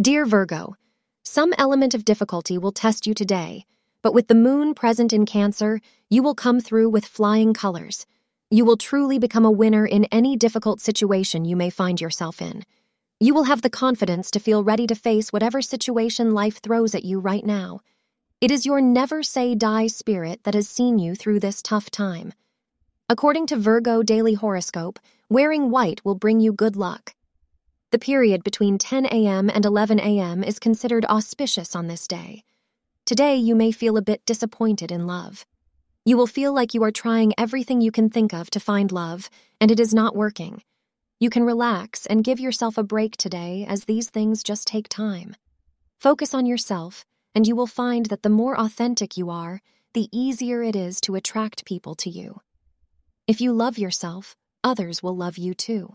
Dear Virgo, some element of difficulty will test you today, but with the moon present in Cancer, you will come through with flying colors. You will truly become a winner in any difficult situation you may find yourself in. You will have the confidence to feel ready to face whatever situation life throws at you right now. It is your never say die spirit that has seen you through this tough time. According to Virgo Daily Horoscope, wearing white will bring you good luck. The period between 10 a.m. and 11 a.m. is considered auspicious on this day. Today, you may feel a bit disappointed in love. You will feel like you are trying everything you can think of to find love, and it is not working. You can relax and give yourself a break today, as these things just take time. Focus on yourself, and you will find that the more authentic you are, the easier it is to attract people to you. If you love yourself, others will love you too.